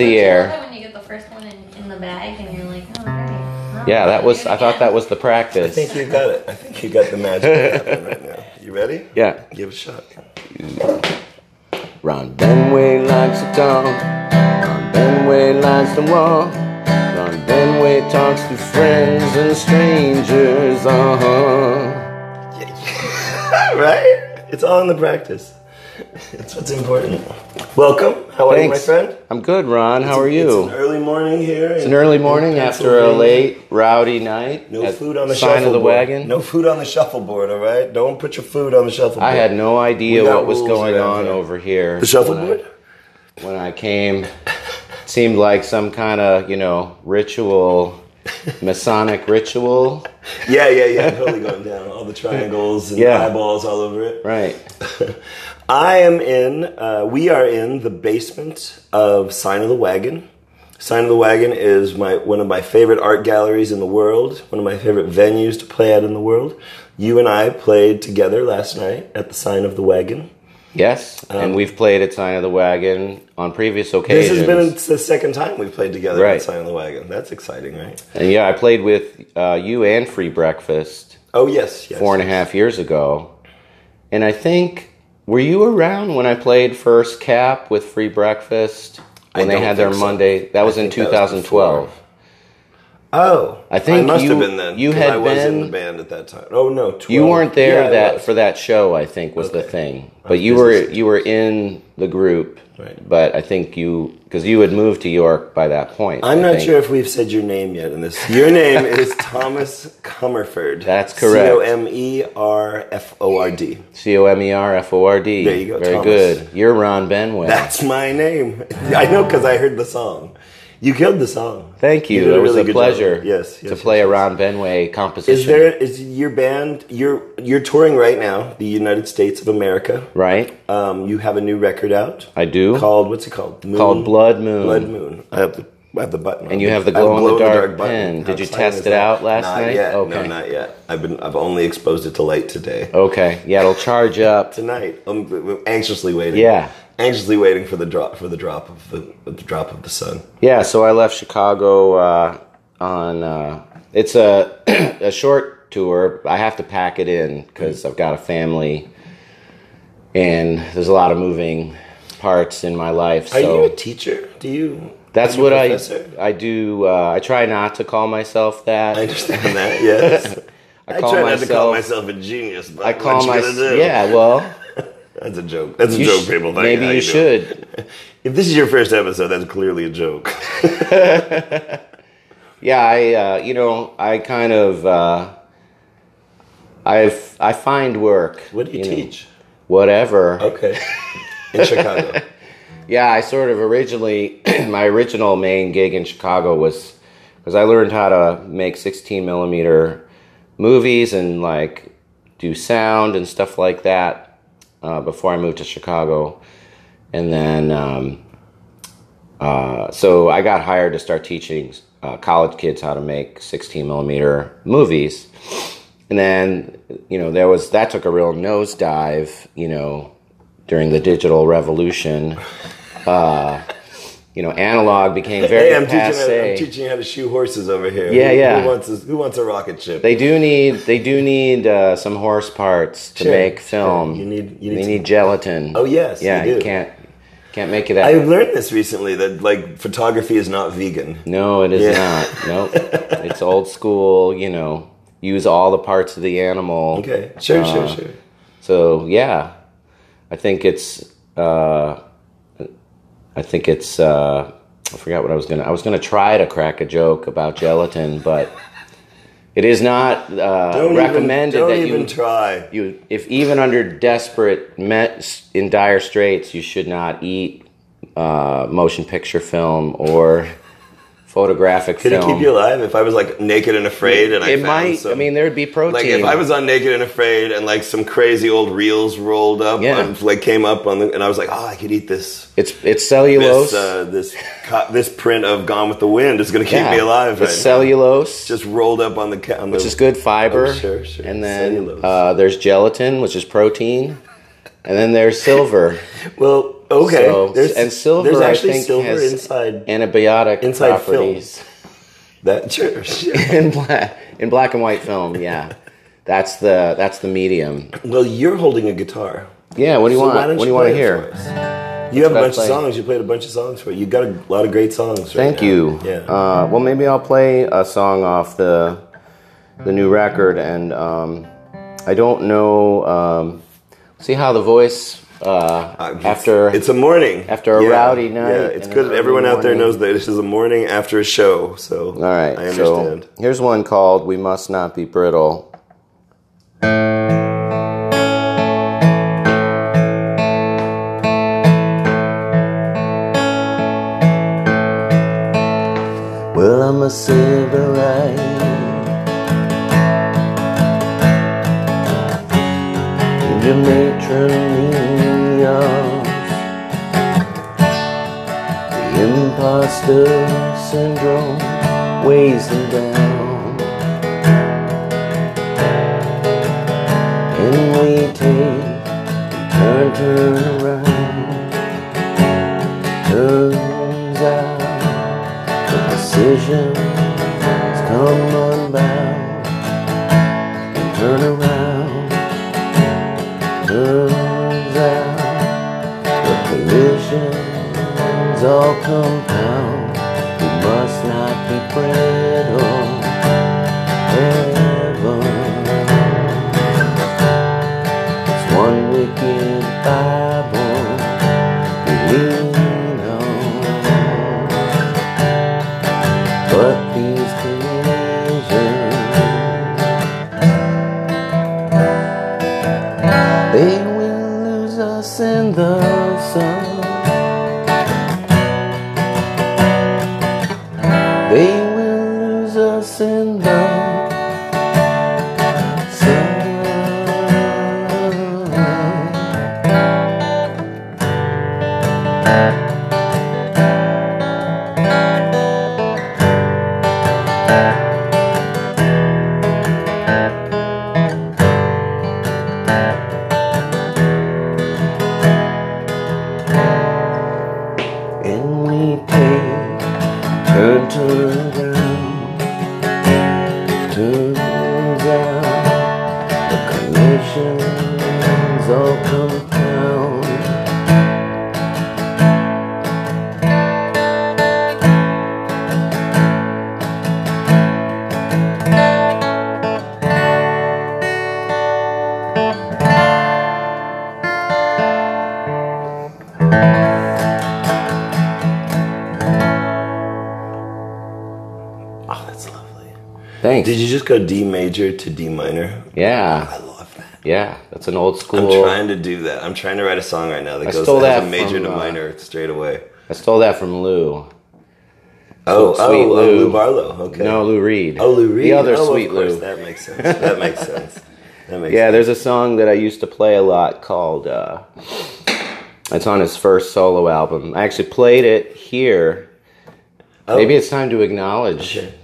the I air. love it when you get the first one in, in the bag and you're like, oh, great. Yeah, that was. I thought that was the practice. I practice. think you got it. I think you got the magic happening right now. You ready? Yeah. Give it a shot. Ron Benway likes the dawn. Ron Benway likes the wall. Ron Benway talks to friends and strangers. Uh huh. right? It's all in the practice. It's what's important. Welcome. How are Thanks. you, my friend? I'm good, Ron. How are It's you? It's an early morning here. It's an early morning after a late, rowdy night. No food on the sign of the shuffleboard. wagon. No food on the shuffleboard. All right. Don't put your food on the shuffleboard. I had no idea what was going on here. over here. the shuffleboard. When I, when I came, it seemed like some kind of you know ritual, Masonic ritual. Yeah, yeah, yeah. Totally going down. All the triangles and Yeah. eyeballs all over it. Right. I am in, uh, we are in the basement of Sign of the Wagon. Sign of the Wagon is my one of my favorite art galleries in the world, one of my favorite venues to play at in the world. You and I played together last night at the Sign of the Wagon. Yes, and we've played at Sign of the Wagon on previous occasions. Um, This has been the second time we've played together Right. at Sign of the Wagon. That's exciting, right? and yeah, I played with uh, you and Free Breakfast Oh yes, yes. four and a half years ago, and I think were you around when I played first Cap with Free Breakfast when they had their so. Monday? That was I in think that was 2012. Oh, I think I must you- have been then. you had I was in been- the band at that time. Oh no, 12. You weren't there Yeah, that for that show. I think was the thing, but you were you were in the group. Right. But I think you because you had moved to York by that point. I'm I not think. sure if we've said your name yet in this. Your name is Thomas Comerford. That's correct. C O M E R F O R D. C O M E R F O R D. There you go, Very Thomas. good. You're Ron Benway. That's my name. I know because I heard the song. You killed the song. Thank you. did it was really a pleasure. job. Yes, yes, to yes, play yes. a Ron Benway composition. Is there is your band? You're you're touring right now, the United States of America. right? Um, you have a new record out I do. called what's it called? Moon? Called Blood Moon. Blood Moon. I have the I have the button. on. And you have the glow in the dark button. pen. Did you test it out last not night? Yet. No, not yet. I've been I've only exposed it to light today. Okay. Yeah, it'll charge up. Tonight, I'm anxiously waiting. Yeah. Anxiously waiting for the drop for the drop of the, the drop of the sun. Yeah. So I left Chicago uh, on. Uh, it's a a short tour. I have to pack it in because I've got a family, and there's a lot of moving parts in my life. So. Are you a teacher? Do you? That's you what I? I do. Uh, I try not to call myself that. I understand that. Yes. I I, call try not to call myself- myself a genius, but I call myself. Yeah, well, that's a joke. That's a you joke, sh- people. Maybe How you should. If this is your first episode, that's clearly a joke. Yeah, I. Uh, you know, I kind of. Uh, I I find work. What do you, know, teach? whatever. Okay. In Chicago. Yeah, I sort of originally my original main gig in Chicago was because I learned how to make 16 millimeter movies and like do sound and stuff like that uh, before I moved to Chicago, and then um, uh, so I got hired to start teaching uh, college kids how to make 16 millimeter movies, and then you know there was that took a real nosedive, you know, during the digital revolution. You know, analog became very Hey, I'm teaching, how, passe. I'm teaching you how to shoe horses over here. Yeah, who, yeah. Who wants a, who wants a rocket ship? They do need they do need uh, some horse parts to Sure, make sure. film. You need- you need some- need gelatin. Oh, yes, yeah. you do. can't can't make it that. I've learned this recently that like photography is not vegan. no, it is Yeah. not. Nope. it's old school. You know, use all the parts of the animal. Okay, sure, sure, Uh, sure. So yeah, I think it's. Uh, I think it's. Uh, I forgot what I was gonna. I was gonna try to crack a joke about gelatin, but it is not uh, Don't recommended even, don't that even you try. you if even under desperate met in dire straits you should not eat uh, motion picture film or photographic Could film it keep you alive if I was like naked and afraid and I it might some, i mean there'd be protein like if I was on Naked and Afraid and like some crazy old reels rolled up, Yeah. on, like came up on the, and I was like, oh, I could eat this. it's it's cellulose This uh, this co- this print of Gone with the Wind is going to keep yeah, me alive. it's right now. cellulose just rolled up on the on which is good fiber Oh, sure, sure. and then Cellulose. uh, there's gelatin which is protein and then there's silver Well, Okay, So- there's, and silver, There's I actually think, silver has inside Antibiotic Inside properties that church. in black in black and white film. Yeah, that's the that's the medium. well, you're holding a guitar. Yeah. What do you So want? What do you want to hear? You have a bunch of songs. You played a bunch of songs for it. You got a lot of great songs. Right Thank now. you. Yeah. Uh, well, maybe I'll play a song off the the new record, and um, I don't know. Um, see how the voice uh, Uh, after it's a morning after a rowdy night Yeah, it's good. Everyone early out there knows that this is a morning after a show. So All right. I understand. So here's one called "We Must Not Be Brittle." Well, I'm a sybarite. In the matronly arms, the imposter syndrome weighs them down. And we take, we turn, turn just go D major to D minor? Yeah. I love that. yeah. That's an old school. I'm trying to do that. I'm trying to write a song right now that I goes stole that a major from, to uh, minor straight away. I stole that from Lou. Oh, Sweet oh, oh, Lou. Lou Barlow. Okay. No, Lou Reed. Oh, Lou Reed. The other oh, Sweet of course. Lou. That makes sense. That makes sense. That makes Yeah, sense. there's a song that I used to play a lot called. Uh, it's on his first solo album. I actually played it here. Oh. Maybe it's time to acknowledge Okay.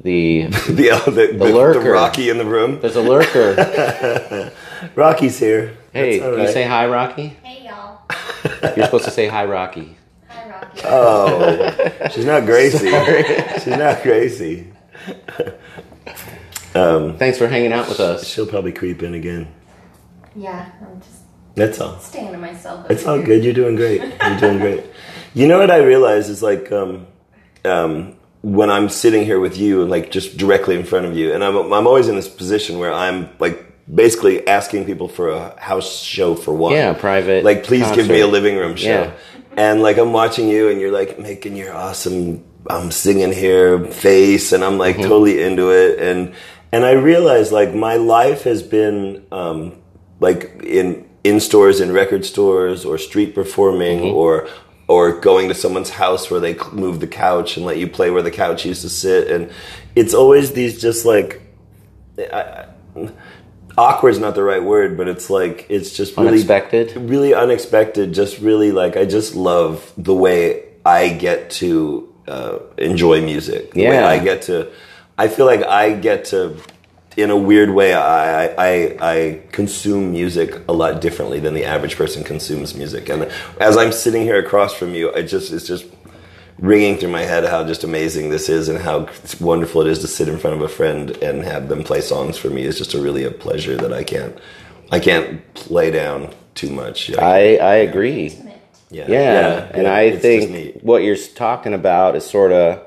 The. the, uh, the, the, the lurker. Rocky in the room. There's a lurker. Rocky's here. Hey, That's all can you say hi, Rocky? Hey y'all. You're supposed to say hi, Rocky. Hi Rocky. Oh, she's not Gracie. she's not Gracie. Thanks for hanging out with us. She'll probably creep in again. Yeah, I'm just That's all. staying to myself. It's over all here. good. You're doing great. You're doing great. You know what I realize is like um, um, when I'm sitting here with you and like just directly in front of you, and I'm I'm always in this position where I'm like basically asking people for a house show for one. Yeah, private Like, please give me a living room show. Yeah. And like I'm watching you, and you're like making your awesome. I'm singing here face, and I'm like Mm-hmm. totally into it, and and I realize like my life has been um, like in in stores, in record stores, or street performing, Mm-hmm. or or going to someone's house where they move the couch and let you play where the couch used to sit, and it's always these just like. I, I, awkward is not the right word, but it's like it's just really Unexpected? really unexpected. Just really like I just love the way I get to uh, enjoy music. The way Yeah. I get to. I feel like I get to in a weird way, I, I I consume music a lot differently than the average person consumes music. And as I'm sitting here across from you, I just it's just ringing through my head how just amazing this is and how wonderful it is to sit in front of a friend and have them play songs for me. It's just a really a pleasure that I can't I can't play down too much. I I agree. Intimate. yeah, Yeah, and yeah, I think what you're talking about is sort of,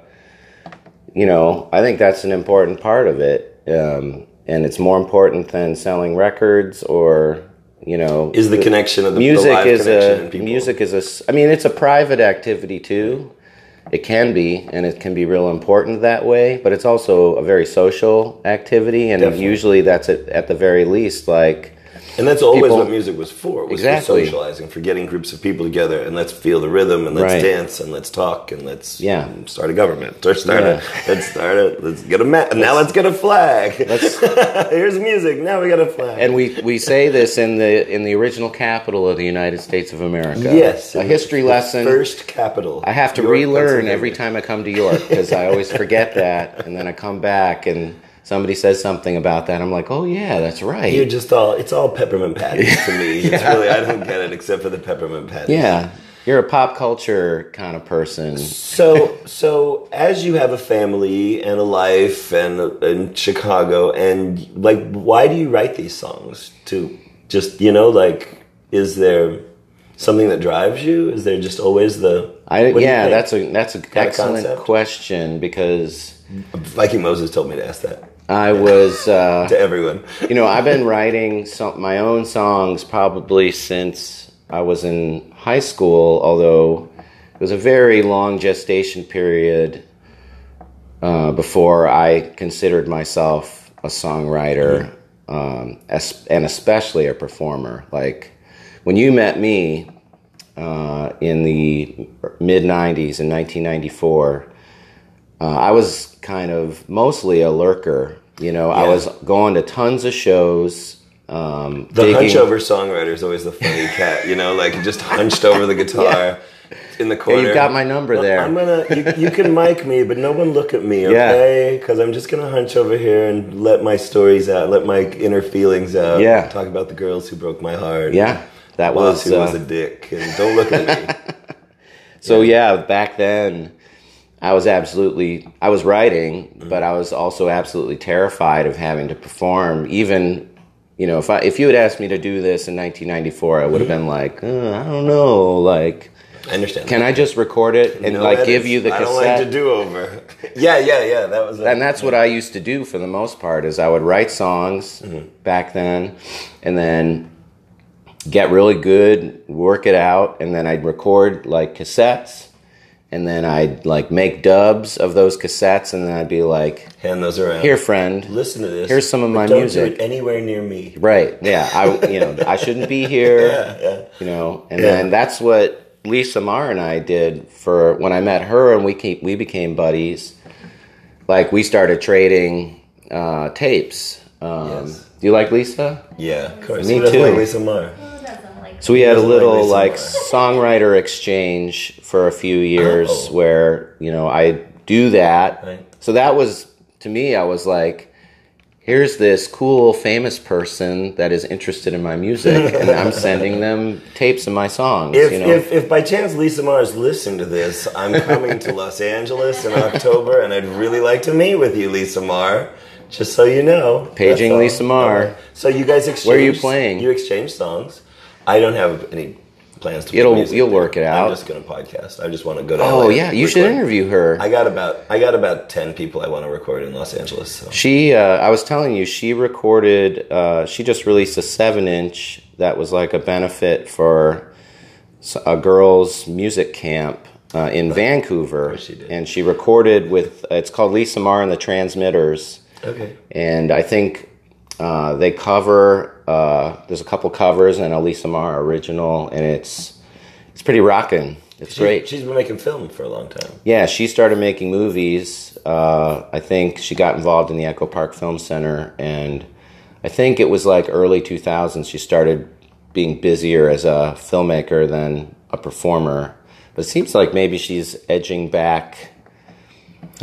you know, I think that's an important part of it, um, and it's more important than selling records or, you know, is the connection of the the music live is a music is a i mean, it's a private activity too. It can be, and it can be real important that way. But it's also a very social activity, and Definitely. usually that's at, at the very least like And that's always People- what music was for. Was Exactly. for socializing, for getting groups of people together, and let's feel the rhythm, and let's Right. dance, and let's talk, and let's Yeah. start a government, or start Yeah. a let's start a let's get a map. Now let's get a flag. Here's music. Now we got a flag. And we, we say this in the in the original capital of the United States of America. yes, a history the lesson. First capital. I have to York, relearn every time I come to York because I always forget that, and then I come back and somebody says something about that. I'm like, oh yeah, that's right. You're just all it's all peppermint patties to me. It's really I don't get it except for the peppermint patties. yeah, you're a pop culture kind of person. So, so as you have a family and a life and in Chicago, and like, why do you write these songs? To just you know, like, is there something that drives you? Is there just always the? I what do you yeah, that's a that's an excellent question because Viking Moses told me to ask that I was. Uh, to everyone. You know, I've been writing some my own songs probably since I was in high school. Although it was a very long gestation period uh, before I considered myself a songwriter, um, es- and especially a performer. Like when you met me uh, in the mid '90s in 1994. Uh, I was kind of mostly a lurker. You know, I was going to tons of shows. Um, The digging- hunch over songwriter is always the funny cat. You know, like just hunched over the guitar. In the Yeah, corner. you've got my number there. I'm gonna. You, you can mic me, but no one look at me, okay? Because I'm just gonna hunch over here and let my stories out, let my inner feelings out. Yeah. Talk about the girls who broke my heart. yeah, that Was was. who was Uh, a dick, and don't look at me. so yeah, back then, I was absolutely. I was writing, Mm-hmm. but I was also absolutely terrified of having to perform. Even, you know, if I if you had asked me to do this in 1994, I would have Mm-hmm. been like, uh, I don't know, like. I understand. Can I just record it and No like give you the I cassette? don't like to do over. yeah, yeah, yeah. That was. and that's what I used to do for the most part is I would write songs Mm-hmm. back then and then get really good, work it out, and then I'd record like cassettes and then I'd like make dubs of those cassettes and then I'd be like, hand those around. "Here friend, listen to this. here's some of my don't music." Do it anywhere near me. Right. Yeah. I you know, I shouldn't be here. Yeah, yeah. You know, and Yeah. then that's what Lisa Marr and I did for when I met her and we keep we became buddies. Like we started trading uh, tapes. Um, Yes. Do you like Lisa? Yeah, of course. Me doesn't too. like Lisa Marr. Who doesn't like So we had a little like songwriter exchange for a few years Oh. where you know I do that. Right. So that was to me I was like here's this cool famous person that is interested in my music and I'm sending them tapes of my songs, If, you know. if, if by chance Lisa Marr is listening to this, I'm coming to Los Angeles in October, and I'd really like to meet with you, Lisa Marr Just so you know, Paging Lisa Marr. Okay. So you guys exchange. Where are you playing? You exchange songs. I don't have any plans to. It'll- you'll there. work it out. I'm just going to podcast. I just want to go to. oh LA yeah, you should interview her. I got about I got about ten people I want to record in Los Angeles. So. She, uh, I was telling you, she recorded. Uh, she just released a seven-inch that was like a benefit for a girls' music camp uh, in Vancouver, she did. and she recorded with. It's called Lisa Marr and the Transmitters, Okay. and I think uh, they cover. Uh, there's a couple covers and a Lisa Marr original, and it's it's pretty rocking. It's She- great. She's been making film for a long time. Yeah, she started making movies. Uh, I think she got involved in the Echo Park Film Center, and I think it was like early 2000s. She started being busier as a filmmaker than a performer. But it seems like maybe she's edging back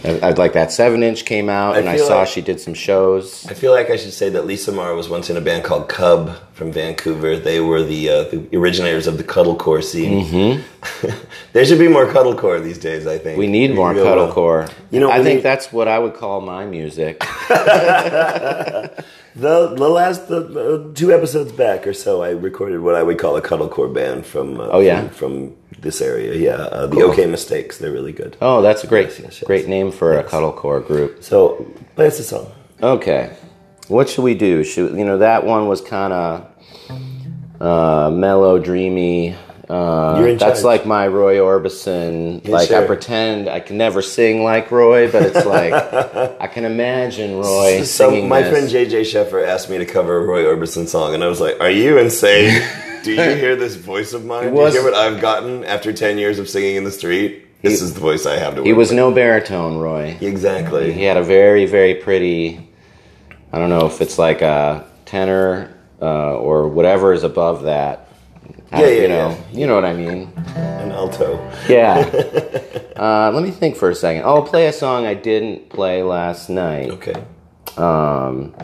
I, I'd like that seven inch came out, I and I saw like- she did some shows. I feel like I should say that Lisa Marr was once in a band called Cub from Vancouver. They were the, uh, the originators of the cuddlecore scene. Mm-hmm. there should be more cuddlecore these days. I think We need more real well. cuddlecore. You know, I think need- that's what I would call my music. The the last the, uh, two episodes back or so, I recorded what I would call a cuddlecore band from. Uh, Oh, yeah? from, from this area. Yeah, uh, the OK Mistakes. They're really good. Oh, that's a great, Yes, yes, yes. great name for a cuddlecore group. So play us a song. Okay, what should we do? Should you know that one was kind of uh, mellow, dreamy. Uh, that's charge. like my Roy Orbison. Yeah, like I pretend I can never sing like Roy, but it's like I can imagine Roy So singing my this. friend JJ Sheffer asked me to cover a Roy Orbison song, and I was like, "Are you insane? Do you hear this voice of mine? Do was- you hear what I've gotten after ten years of singing in the street? This is the voice I have to." He was with. no baritone, Roy. exactly. He had a very, very pretty. I don't know if it's like a tenor uh, or whatever is above that. Yeah, yeah, you know, yeah. you know what I mean. An alto. Yeah. uh, let me think for a second. I'll play a song I didn't play last night. Okay. Um,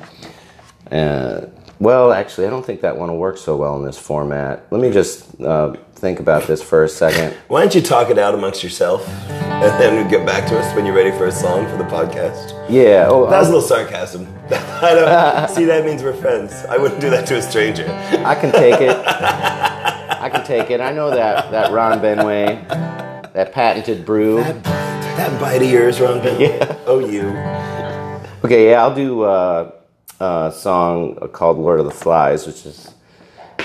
uh, well, actually, I don't think that one will work so well in this format. Let me just uh, think about this for a second. Why don't you talk it out amongst yourself, and then get back to us when you're ready for a song for the podcast? Yeah. Oh, That was a uh, little sarcasm. I don't see. That means we're friends. I wouldn't do that to a stranger. I can take it. I can take it. I know that that Ron Benway, that patented brew. That, that bite of yours, Ron. Ben. Yeah. Oh, you. Okay, yeah, I'll do uh, a song called "Lord of the Flies," which is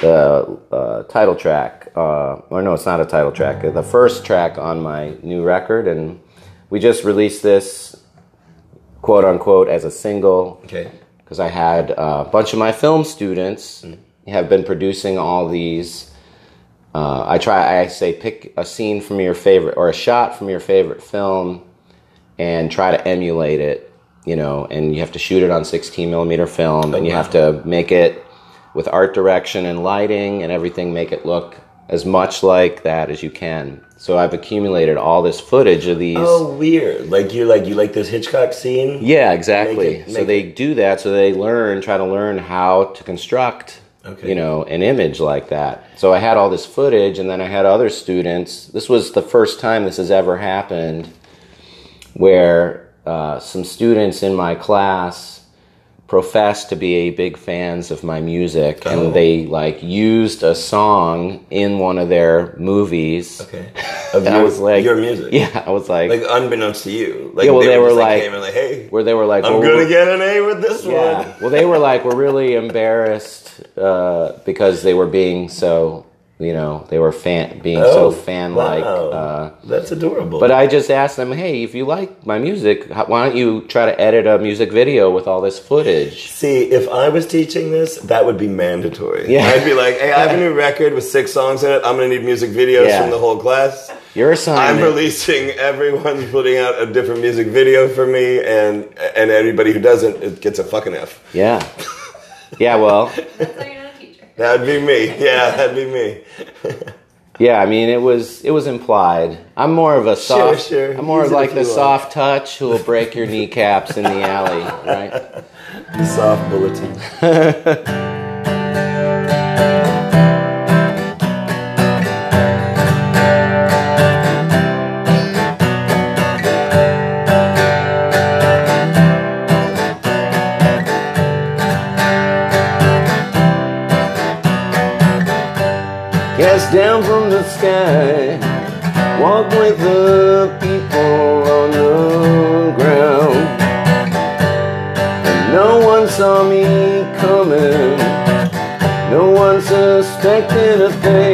the uh, title track. Uh, or no, it's not a title track. The first track on my new record, and we just released this, quote unquote, as a single Okay. because I had uh, a bunch of my film students have been producing all these. Uh, I try. I say pick a scene from your favorite or a shot from your favorite film, and try to emulate it. You know, and you have to shoot it on 16 millimeter film, and you oh, have to make it with art direction and lighting and everything. Make it look as much like that as you can. So I've accumulated all this footage of these. Oh, weird. Like you like you like this Hitchcock scene. Yeah, exactly. Make it- so they do that so they learn, try to learn how to construct, Okay. you know, an image like that. So I had all this footage, and then I had other students. This was the first time this has ever happened, where uh, some students in my class professed to be big fans of my music, Oh. and they like used a song in one of their movies. Okay. Of And I was like, your music. Yeah, I was like, Like unbeknownst to you. Like Yeah, well, they were just, like- and like, hey, where they were like, I'm well, gonna we're- get an A with this Yeah. one. Well, they were like, we're really embarrassed uh, because they were being so, you know, they were fan being so fan like. Oh, wow. Uh, That's adorable. but I just asked them, hey, if you like my music, why don't you try to edit a music video with all this footage? See, if I was teaching this, that would be mandatory. Yeah. I'd be like, hey, I have a new record with six songs in it. I'm gonna need music videos Yeah. from the whole class. You're Your I'm releasing everyone's putting out a different music video for me, and and anybody who doesn't it gets a fucking F. yeah. Yeah, well, That'd be me. Yeah, that'd be me. yeah, I mean, it was it was implied. I'm more of a Sure, soft, sure. I'm more Use like the want. soft touch who will break your kneecaps in the alley, right? Soft bulletin. down from the sky, walk with the people on the ground. And no one saw me coming, no one suspected a thing.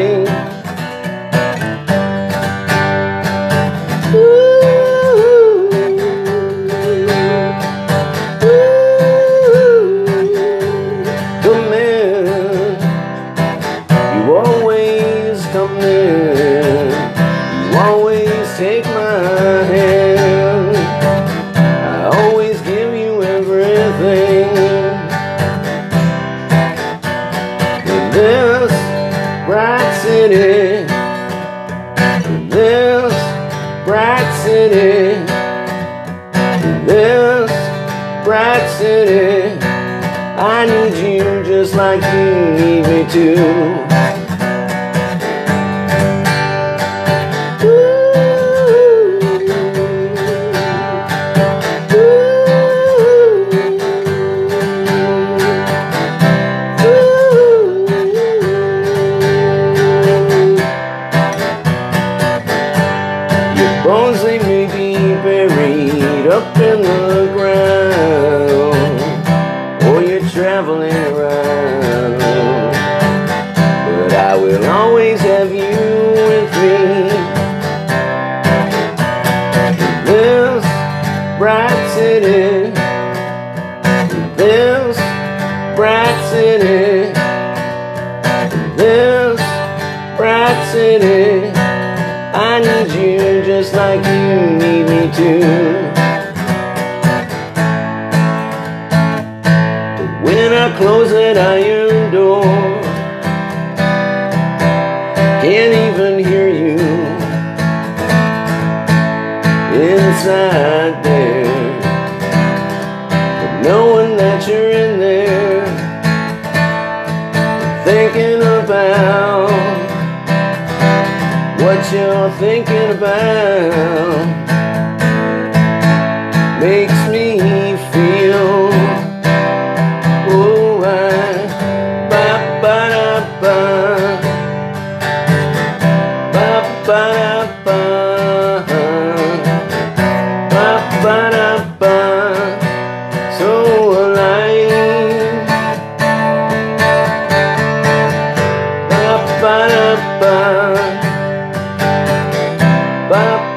Up in the ground, or you're traveling around.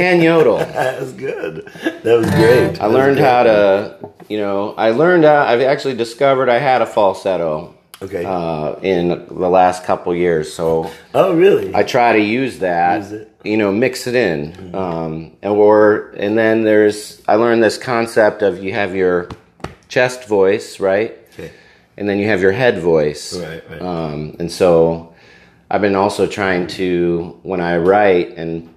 can yodel. That was good. That was great. I learned how to, you know, I learned, uh, I've actually discovered I had a falsetto Okay. uh, in the last couple years. So oh, really? I try to use that, Use it. you know, mix it in. Um, and, or, and then there's, I learned this concept of you have your chest voice, right? okay. And then you have your head voice. Right, right. Um, and so I've been also trying to, when I write and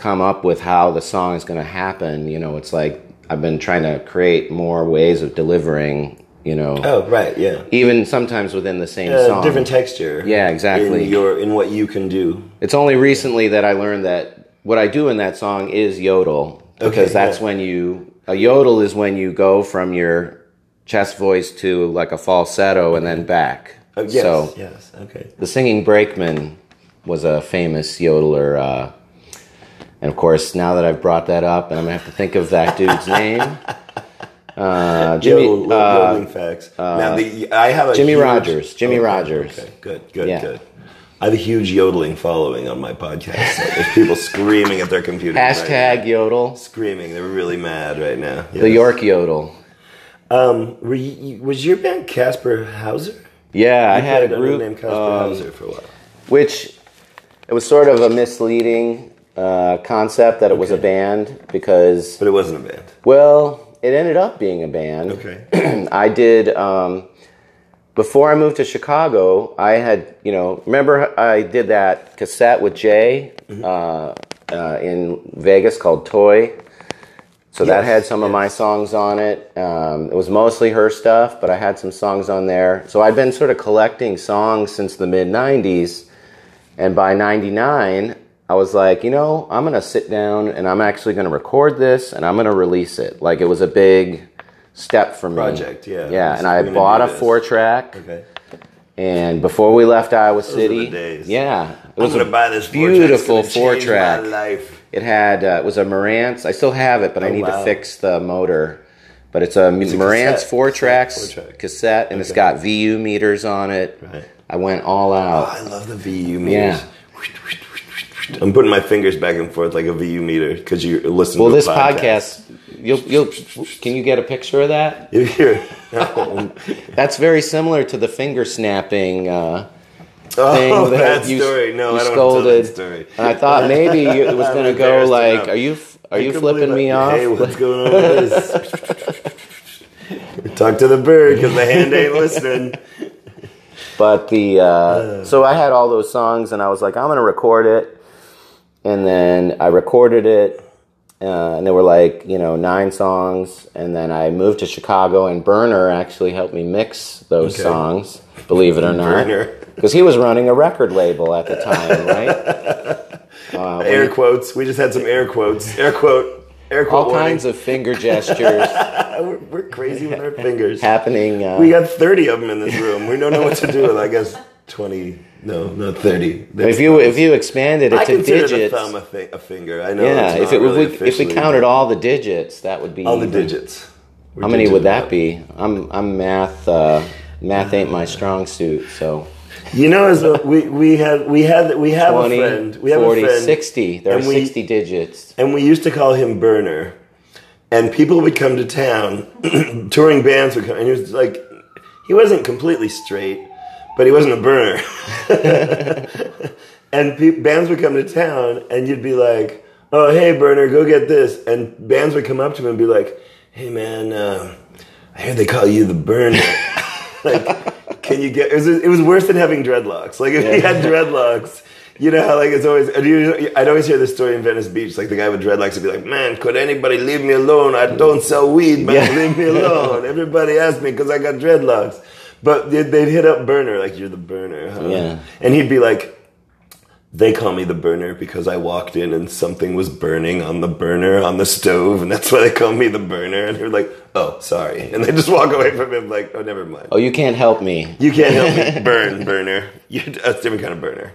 come up with how the song is going to happen, you know, it's like I've been trying to create more ways of delivering, you know, Oh, right. Yeah. even sometimes within the same Uh, song. different texture. Yeah, exactly. In your in what you can do. It's only recently that I learned that what I do in that song is yodel because Okay, that's yeah. when you a yodel is when you go from your chest voice to like a falsetto and then back. Oh, yes. So yes. Okay. the singing brakeman was a famous yodeler, uh, and of course now that I've brought that up, and I'm gonna have to think of that dude's name. Uh, Jimmy. Yodel- uh, yodeling facts. now, the, I have a Jimmy huge- Rodgers. Jimmie Rodgers. Okay. Good. Good. Yeah. Good. I have a huge yodeling following on my podcast. So there's people screaming at their computers. right hashtag now. yodel. screaming. They're really mad right now. The York yodel. Um, were you, was your band Casper Hauser? Yeah, I had a played under the group. named Casper um, Hauser for a while. which it was sort of a misleading uh, concept that it was a Okay. band because But it wasn't a band. well it ended up being a band Okay. i did um, before i moved to chicago i had you know remember i did that cassette with jay Mm-hmm. uh, uh, in vegas called toy so that Yes, had some of my songs on it. Um, it was mostly her stuff, but I had some songs on there. So I'd been sort of collecting songs since the mid 90s. And by 99, I was like, you know, I'm going to sit down and I'm actually going to record this and I'm going to release it. Like it was a big step for me. Project, yeah. Yeah. And I bought a four track. Okay. And before we left Iowa City, days. yeah, it I'm was gonna a buy this beautiful four track. It had uh, it was a Marantz. I still have it, but I Oh, need wow. to fix the motor. But it's a Marantz four tracks track. cassette, and it's got VU meters on it. Right. I went all Oh, out. I love the VU meters. Yeah. I'm putting my fingers back and forth like a VU meter because you listen. Well, to this podcast, you'll you'll can you get a picture of that? You hear? That's very similar to the finger snapping uh, oh, thing that you, story. No, you I don't scolded. tell that story. And I thought maybe you- it was going to go like, enough. "Are you are you can flipping me off?" Hey, what's going on with this? Talk to the bird because the hand ain't listening. But the uh, so I had all those songs, and I was like, I'm gonna record it, and then I recorded it, uh, and there were like you know nine songs, and then I moved to Chicago, and Burner actually helped me mix those Okay. songs, believe it or not, because he was running a record label at the time, right? Uh, Air quotes. We just had some air quotes. Air quote. Air quote. all kinds of finger gestures We're, we're crazy with our fingers. happening. Uh, We got 30 of them in this room. We don't know what to do with, I guess, 20. No, not 30. if you if you expanded I it to digits, the thumb a, thi- a finger. I know. yeah. If it really if we, if we counted all the digits, that would be all the digits. We're How many would digital. that be? I'm I'm math. Uh, math ain't my strong suit. So You know, as a, we we had we had we have 20, a friend. We have 40, a friend, 60. There are we- 60 digits. and we used to call him Burner. And people would come to town, touring bands would come, and he was like, he wasn't completely straight, but he wasn't a burner. and pe- bands would come to town, and you'd be like, "Oh, hey, Burner, go get this." And bands would come up to him and be like, "Hey, man, uh, I hear they call you the Burner." like, can you get? It was, it was worse than having dreadlocks. Like if he had dreadlocks. You know how like it's always I'd always hear this story in Venice Beach. Like the guy with dreadlocks would be like, "Man, could anybody leave me alone? I don't sell weed, man. Yeah. Leave me alone." Everybody asks me because I got dreadlocks. But they'd, they'd hit up Burner like, "You're the Burner," huh? Yeah. And he'd be like, "They call me the Burner because I walked in and something was burning on the burner on the stove, and that's why they call me the Burner." And they're like, "Oh, sorry," and they just walk away from him like, "Oh, never mind." Oh, you can't help me. You can't help me. Burn, burner. You're a different kind of burner.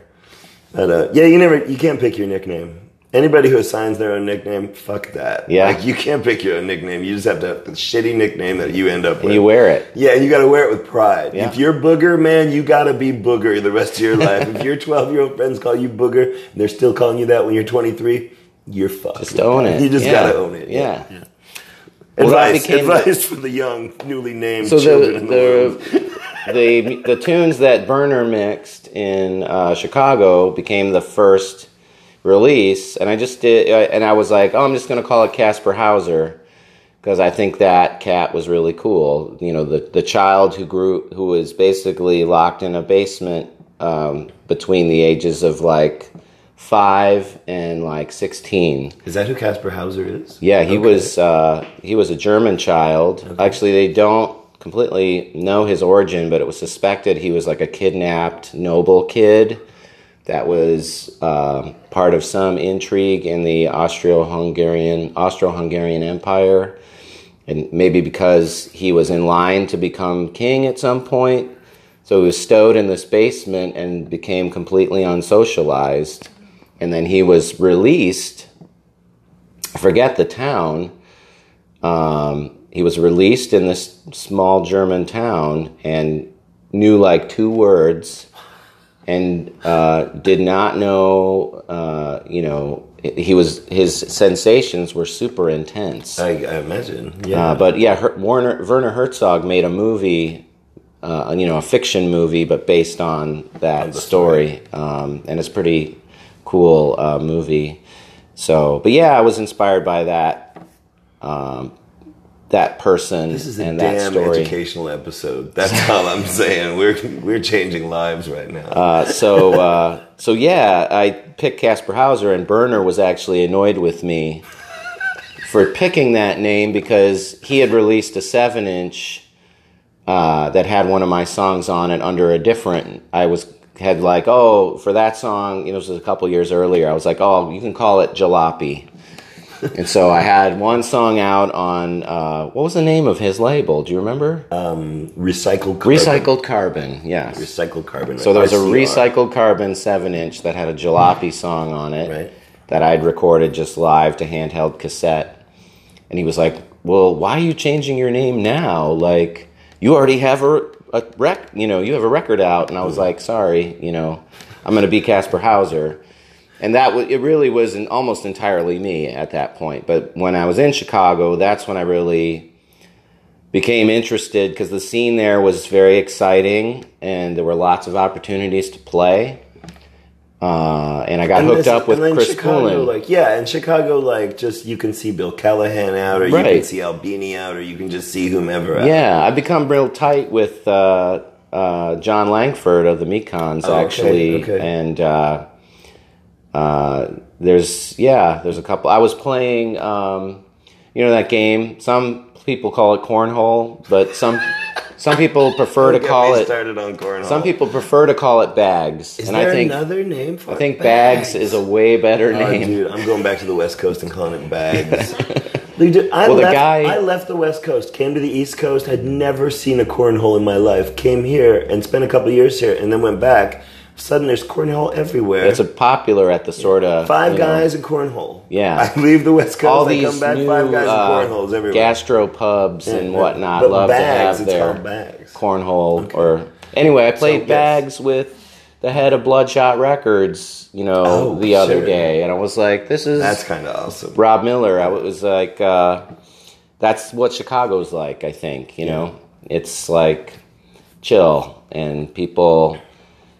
But, uh, yeah, you never, you can't pick your nickname. Anybody who assigns their own nickname, fuck that. Yeah. Like, you can't pick your own nickname. You just have to have the shitty nickname that you end up with. And you wear it. yeah, and you gotta wear it with pride. Yeah. If you're Booger, man, you gotta be Booger the rest of your life. if your 12 year old friends call you Booger, and they're still calling you that when you're 23, you're fucked. Just own it. You just Yeah. gotta own it. Yeah. Well, that Advice, advice for the young, newly named So children in the the the, the the tunes that Burner mixed in uh, Chicago became the first release, and I just did, and I was like, oh, I'm just gonna call it Casper Hauser because I think that cat was really cool. You know, the the child who grew who was basically locked in a basement um, between the ages of like five and like sixteen. Is that who Casper Hauser is? Yeah, he Okay. was uh, he was a German child. Actually, they don't completely know his origin, but it was suspected he was like a kidnapped noble kid that was uh, part of some intrigue in the Austro-Hungarian Austro-Hungarian Empire, and maybe because he was in line to become king at some point. So he was stowed in this basement and became completely unsocialized. And then he was released forget the town. Um, he was released in this small German town and knew like two words and uh, did not know, uh, you know, he was his sensations were super intense. I, I imagine. Yeah. Uh, but yeah, Her- Warner Werner Herzog made a movie, uh, you know, a fiction movie, but based on that the story, Um, and it's pretty cool uh, movie. So, but yeah, I was inspired by that, um, that person this is a and that damn story. educational episode. That's all I'm saying. We're we're changing lives right now. Uh, so, uh, so yeah, I picked Casper Hauser, and Burner was actually annoyed with me for picking that name because he had released a seven-inch uh, that had one of my songs on it under a different. I was had like, oh, for that song, you know, this was a couple years earlier. I was like, oh, you can call it Jalopy. And so I had one song out on uh, what was the name of his label? Do you remember? recycled carbon. Recycled Carbon. Yes. Recycled carbon. So there was a recycled carbon seven inch that had a jalopy song on it Right. that I'd recorded just live to handheld cassette. And he was like, "Well, why are you changing your name now? Like, you already have a, a rec, you know, you have a record out." And I was like, "Sorry, you know, I'm going to be Casper Hauser." And that it really was an, almost entirely me at that point. But when I was in Chicago, that's when I really became interested because the scene there was very exciting, and there were lots of opportunities to play. Uh, and I got And hooked this- up with Chris Chicago, Poulin. Like, yeah, in Chicago, like, just you can see Bill Callahan out, or you can see Albini out, or you can just see whomever out. Yeah, I've become real tight with uh, uh, Jon Langford of the Mekons, Oh, okay, actually, okay. and uh, there's yeah, there's a couple. I was playing, um, you know, that game. Some people call it cornhole, but some some people prefer to call it. started on cornhole. Some people prefer to call it bags, Is and there I think another name for I think bags is a way better Oh, name. dude, I'm going back to the West Coast and calling it bags. Dude, I, Well, the left, guy- I left the West Coast, came to the East Coast, had never seen a cornhole in my life, came here and spent a couple years here, and then went back. Sudden, there's cornhole everywhere. It's a popular at the sort of Five you know, guys in cornhole. Yeah. I leave the West Coast, all I these come back, new five guys uh, in cornholes everywhere. gastro pubs and Yeah, whatnot but love bags, to have their bags. cornhole or anyway. I played yes. bags with the head of Bloodshot Records, you know, Oh, the other day, and I was like, "This is That's kind of awesome. Rob Miller." I was like, uh, "That's what Chicago's like." I think you know, it's like chill and people.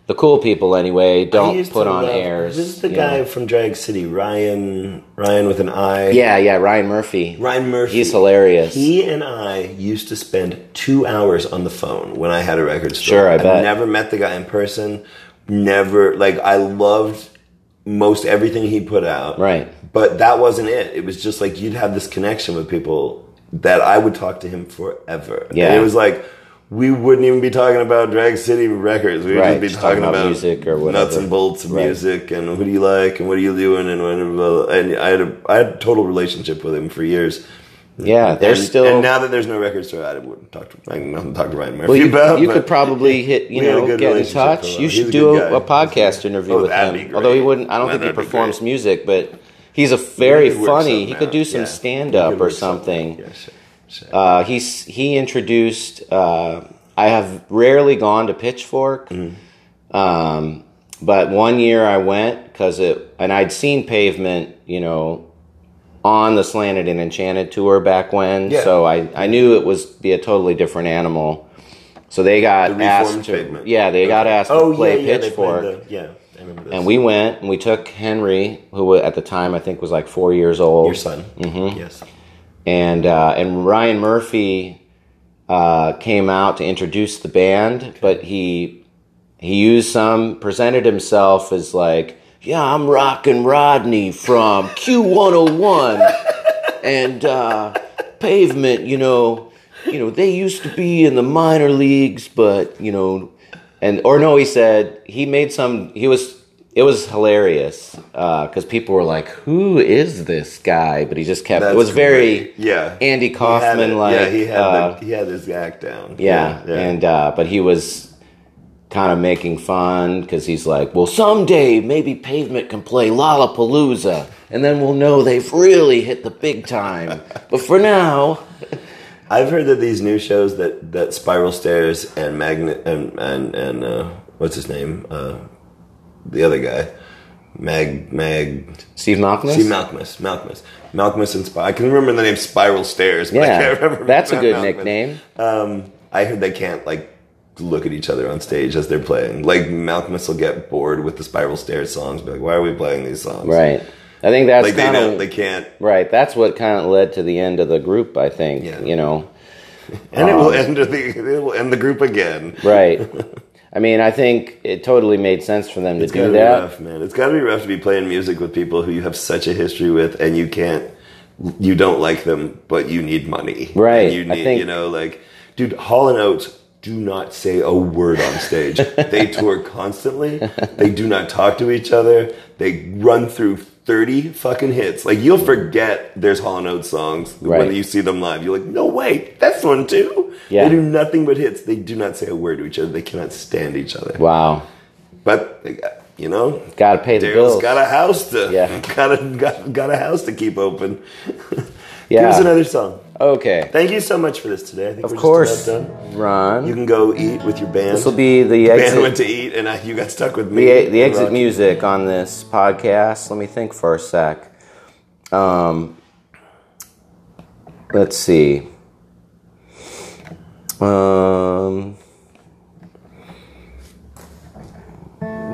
The cool people, anyway, don't put on love- airs. This is the guy know. from Drag City, Ryan. Ryan with an I. Yeah, yeah, Rian Murphy. Rian Murphy. He's hilarious. He and I used to spend two hours on the phone when I had a record store. Sure, I bet. never met the guy in person. Never like I loved most everything he put out. Right. But that wasn't it. It was just like you'd have this connection with people that I would talk to him forever. Yeah. And it was like we wouldn't even be talking about Drag City records. We would Right, just be talking talking about about, music or nuts and bolts of Right. music and who do you like and what are you doing and whatever. And I had a I had a total relationship with him for years. Yeah, they're and, still. And now that there's no record store, I wouldn't talk to. I can to talk to Rian Murphy well, you, about. you could probably hit, you know, get in touch. You should do a, a podcast interview Oh, with him. Although he wouldn't, I don't think he performs music, but he's a very work funny. He could do some Yeah. stand up or work something. Yeah, sure. Uh, he's he introduced. Uh, I have rarely gone to Pitchfork, Mm-hmm. um, but one year I went because it, and I'd seen Pavement, you know, on the Slanted and Enchanted tour back when, Yeah. so I I knew it was be a totally different animal. So they got The asked to, Pavement. yeah, they got asked oh, to play yeah, yeah, Pitchfork. the- yeah, I remember this. And we went and we took Henry, who at the time I think was like four years old your son. Mm-hmm. Yes. And uh, and Rian Murphy uh, came out to introduce the band, but he he used some presented himself as like, yeah, I'm rocking Rodney from Q101, and uh, Pavement. You know, you know they used to be in the minor leagues, but you know, and or no, he said he made some. He was. It was hilarious because people were like, "Who is this guy?" But he just kept. That's it was very great. yeah. Andy Kaufman, like yeah, he had uh, the, he had his act down. yeah, and uh, but he was kind of making fun because he's like, well, someday maybe Pavement can play Lollapalooza, and then we'll know they've really hit the big time. but for now, I've heard that these new shows that that Spiral Stairs and Magnet and and and uh, what's his name, uh, the other guy, Mag Mag. Steve Malcolm. Steve Malkmus, Malkmus, Malkmus and Spiral. I can remember the name Spiral Stairs, but I yeah, can't remember. that's a good Malkmus. nickname. Um, I heard they can't like look at each other on stage as they're playing. Like Malkmus will get bored with the Spiral Stairs songs, be like, "Why are we playing these songs?" Right. I think that's Like they kind don't, they can't, right. That's what kind of led to the end of the group. I think. Yeah. You know. and it will end the it will end the group again. Right. I mean, I think it totally made sense for them It's to gotta do be that. rough, man. It's gotta be rough to be playing music with people who you have such a history with, and you can't, you don't like them, but you need money, Right. And you I need, think- you know, like, dude, Hall and Oates do not say a word on stage. they tour constantly. They do not talk to each other. They run through. 30 fucking hits. Like, you'll forget there's Hall and Oates songs Right. when you see them live. You're like, no, way, that's one too. Yeah. They do nothing but hits. They do not say a word to each other. They cannot stand each other. Wow. But you know, Got to pay the Daryl's bills. got a house to Yeah. got a got, got a house to keep open. Give us another song. Okay. Thank you so much for this today. I think Of we're course, just about done. Ron. You can go eat with your band. This will be the band went to eat, and I, you got stuck with me. The, the exit music on this podcast. Let me think for a sec. Um, let's see. Um,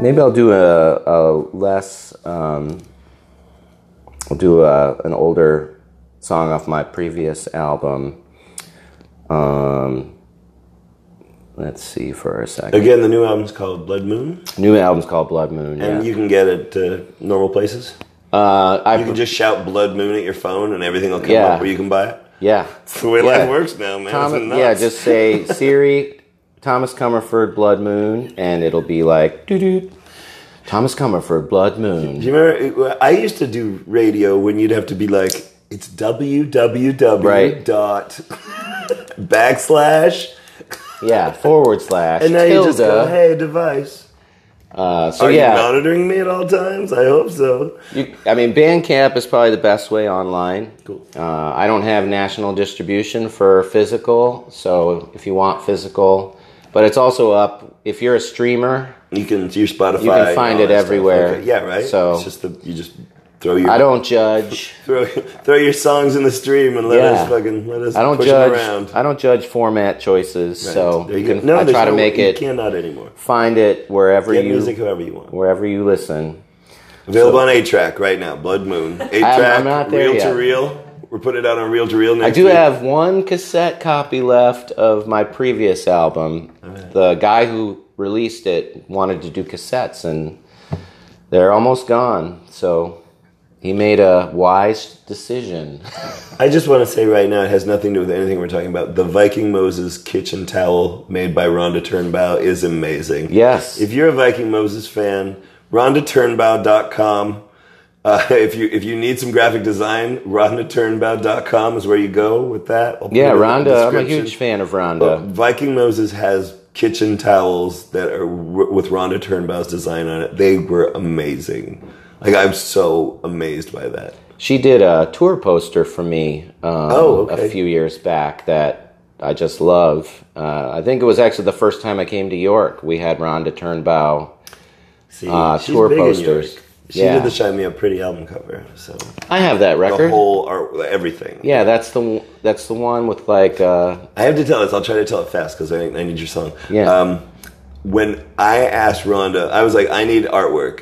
maybe I'll do a, a less. Um, I'll do a, an older song off my previous album. Um, let's see for a second. Again, the new album's called Blood Moon, New album's called Blood Moon. and Yeah. you can get it to normal places. uh, I You can just shout Blood Moon at your phone, and everything will come Yeah. up where you can buy it. yeah. That's the way Yeah. life works now, man. Thomas, It's yeah, just say Siri, Thomas Comerford, Blood Moon, and it'll be like doo doo. Thomas Comerford, Blood Moon. Do you remember? I used to do radio when you'd have to be like, it's www Right. dot backslash, Yeah, forward slash. and now you just go, hey, device. Uh, so Are you yeah, monitoring me at all times? I hope so. you, I mean, Bandcamp is probably the best way online. Cool. Uh, I don't have national distribution for physical, so if you want physical, but it's also up if you're a streamer. You can your Spotify. You can find it everywhere. Okay, Yeah, right. So- it's just the, you just throw your I don't judge. throw throw your songs in the stream and let Yeah. us fucking let us. I don't judge. around. I don't judge format choices. Right. So There you can. No, I try to no- make you it. cannot anymore. Find it wherever Get you music however you want. wherever you listen. Available on A track right now. Blood Moon. A I'm track. Reel yet. to reel. We're putting it out on reel to reel next week. I do week. have one cassette copy left of my previous album. The guy who released it wanted to do cassettes, and they're almost gone. So he made a wise decision. I just want to say right now, it has nothing to do with anything we're talking about. The Viking Moses kitchen towel made by Rhonda Turnbow is amazing. Yes. If you're a Viking Moses fan, rhondaturnbow.com. Uh, if you if you need some graphic design, rhondaturnbow.com is where you go with that. I'll yeah, it in the Rhonda. I'm a huge fan of Rhonda. Viking Moses has kitchen towels that are with Rhonda Turnbow's design on it. They were amazing. Like I'm so amazed by that. She did a tour poster for me um, Oh, okay. a few years back that I just love. Uh, I think it was actually the first time I came to York. We had Rhonda Turnbow. See, Uh, she's tour posters. She Yeah. did the Shine Me Up Pretty album cover. So I have that record. the whole art, everything. yeah, that's the that's the one with like uh, I have to tell this. I'll try to tell it fast because I, I need your song. Yeah. Um, when I asked Rhonda, I was like, I need artwork,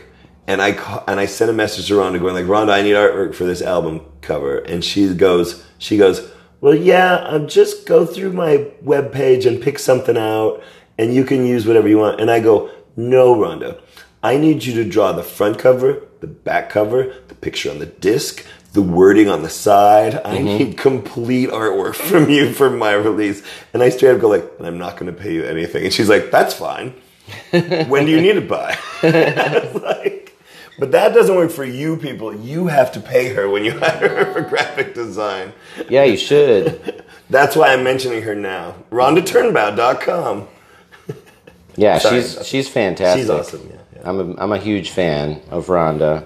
and I and I sent a message to Rhonda going like, Rhonda, I need artwork for this album cover, and she goes, she goes, well, yeah, um, just go through my webpage and pick something out, and you can use whatever you want. And I go, no, Rhonda, I need you to draw the front cover, the back cover, the picture on the disc, the wording on the side. I need complete artwork from you for my release. And I straight up go like, and I'm not going to pay you anything. And she's like, that's fine. when do you need it by? Like, but that doesn't work for you people. You have to pay her when you hire her for graphic design. yeah, you should. That's why I'm mentioning her now. RhondaTurnbow.com. Yeah, Sorry. she's she's fantastic. She's awesome. Yeah, yeah. I'm a I'm a huge fan of Rhonda,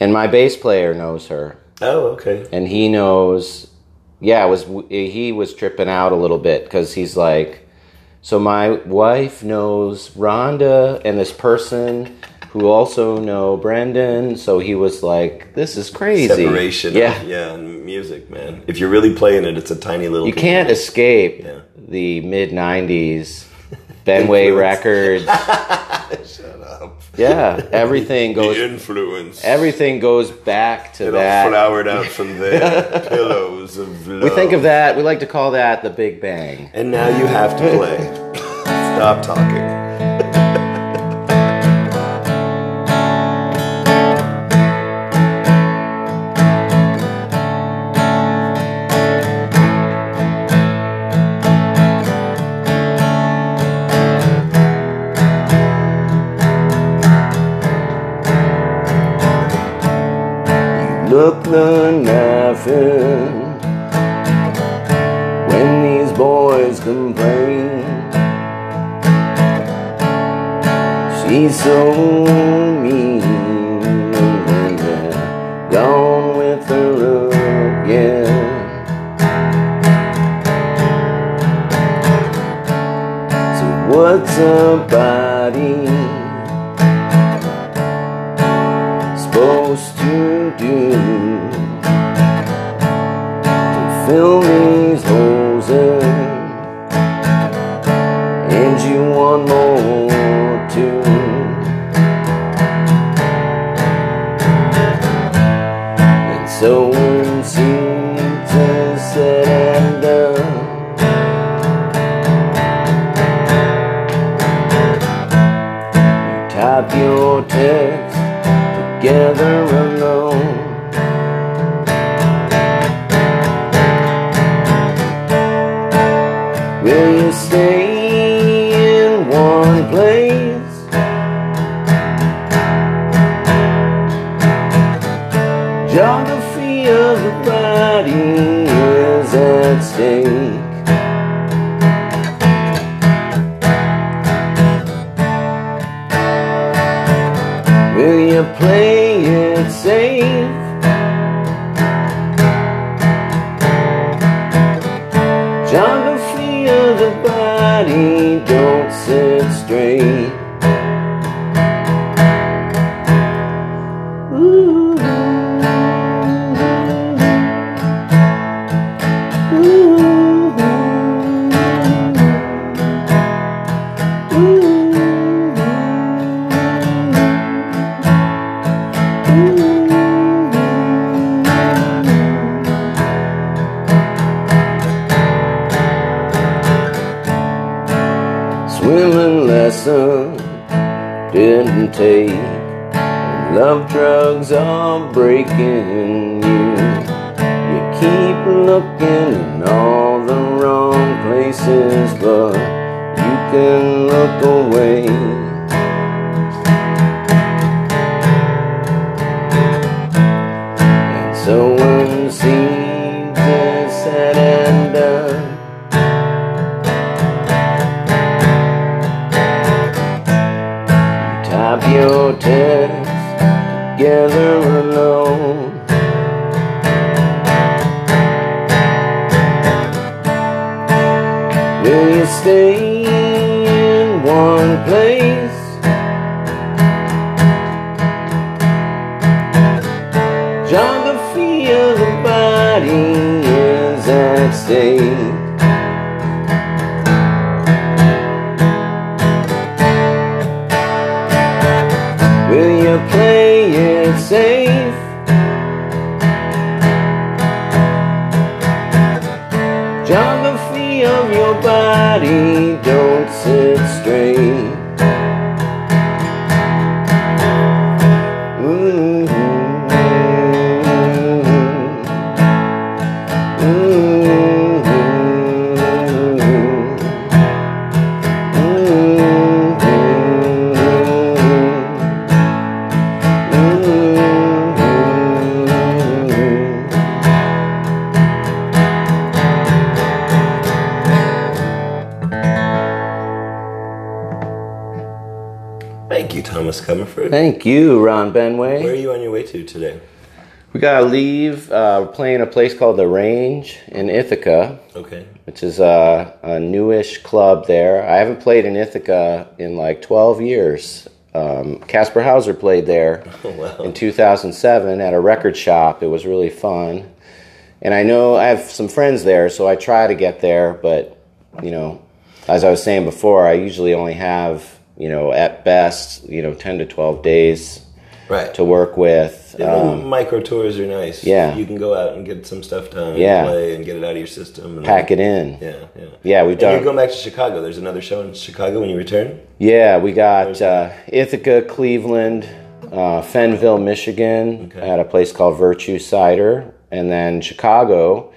and my bass player knows her, Oh, okay. and he knows. Yeah, was he was tripping out a little bit because he's like, so my wife knows Rhonda and this person who also know Brandon. So he was like, this is crazy. Separation. Yeah, Of, yeah, and music, man. If you're really playing it, it's a tiny little. you can't escape Yeah. the mid '90s Benway Records. Shut up. Yeah, everything The goes. influence. Everything goes back to It all that. flowered out from there. Pillows of love. We think of that. We like to call that the Big Bang. And now you have to play. Stop talking. The nothing when these boys complain. She's so is stay in one place? Geography of the body is at stake. Ron Where are you on your way to today? We gotta leave. Uh, we're playing a place called the Range in Ithaca, Okay. which is a, a newish club there. I haven't played in Ithaca in like 12 years. Um, Kaspar Hauser played there Oh, wow. in 2007 at a record shop. It was really fun. And I know I have some friends there, so I try to get there, but, you know, as I was saying before, I usually only have, you know, at best, you know, 10 to 12 days Right. to work with. Um, micro tours are nice. yeah. You can go out and get some stuff done. Yeah. And play and get it out of your system. And pack it in. Yeah, yeah. Yeah, we've And done. you're going back to Chicago. There's another show in Chicago when you return. Yeah, we got uh, Ithaca, Cleveland, uh, Fennville, Michigan, Okay. at a place called Virtue Cider, and then Chicago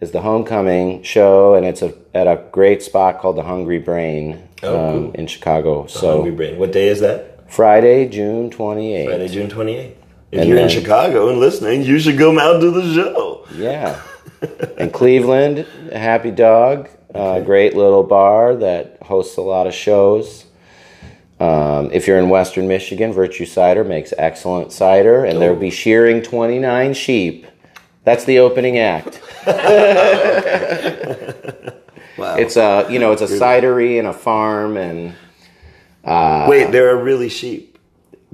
is the homecoming show, and it's a, at a great spot called the Hungry Brain Oh, um, cool. in Chicago. So, So Hungry Brain. What day is that? Friday, June twenty eighth. Friday, June 28th. If And you're in Chicago and listening, you should come out to the show. Yeah. and Cleveland, Happy Dog, uh, great little bar that hosts a lot of shows. Um, if you're in Western Michigan, Virtue Cider makes excellent cider, and there'll be shearing 29 sheep. That's the opening act. Wow. It's a you know it's a cidery and a farm and Wait, there are really sheep.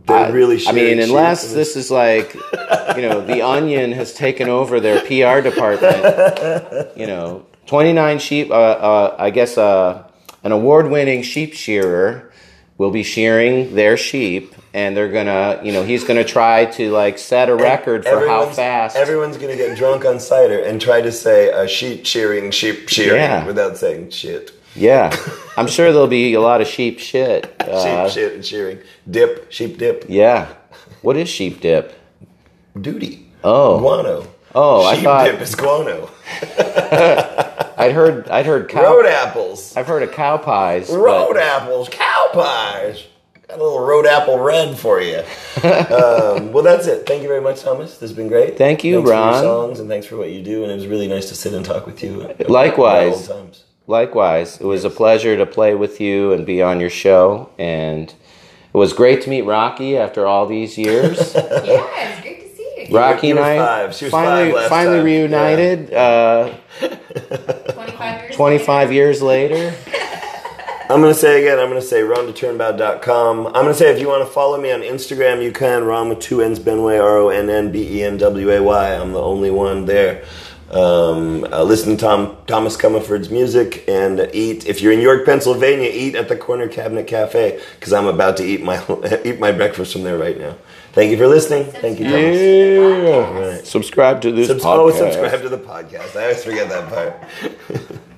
They're really. I mean, sheep unless this is like, you know, the Onion has taken over their PR department. You know, twenty nine sheep. Uh, uh, I guess uh, an award winning sheep shearer will be shearing their sheep, and they're gonna, you know, he's gonna try to like set a record for how Everyone's- fast. Everyone's gonna get drunk on cider and try to say a sheep shearing, sheep shearing Yeah. without saying shit. Yeah, I'm sure there'll be a lot of sheep shit. Uh, sheep shit and shearing. Dip, sheep dip. Yeah, what is sheep dip? Duty. Oh. Guano. Oh, I sheep thought- dip is guano. I'd heard I'd heard cow. Road apples. I've heard of cow pies. but- Road apples. Cow pies. Got a little road apple red for you. um, well, that's it. Thank you very much, Thomas. This has been great. Thank you, thanks Ron. For your songs and thanks for what you do. And it was really nice to sit and talk with you. Likewise. old times. Likewise, it was a pleasure to play with you and be on your show, and it was great to meet Rocky after all these years. Yeah, it's great to see you. Rocky you and I five. She was finally five last finally time. reunited uh, 25 years. 25 years later. I'm going to say again, I'm going to say rhondaturnbow.com. I'm going to say if you want to follow me on Instagram, you can. Ron with two N's, Benway, R O N N B E N W A Y. I'm the only one there. Um, uh, listen to Tom, Thomas Comerford's music and eat. If you're in York, Pennsylvania, eat at the Corner Cabinet Cafe because I'm about to eat my eat my breakfast from there right now. Thank you for listening. Thank you, Thomas. Yeah. Right. Subscribe to this Subs- podcast. oh, subscribe to the podcast. I always forget that part.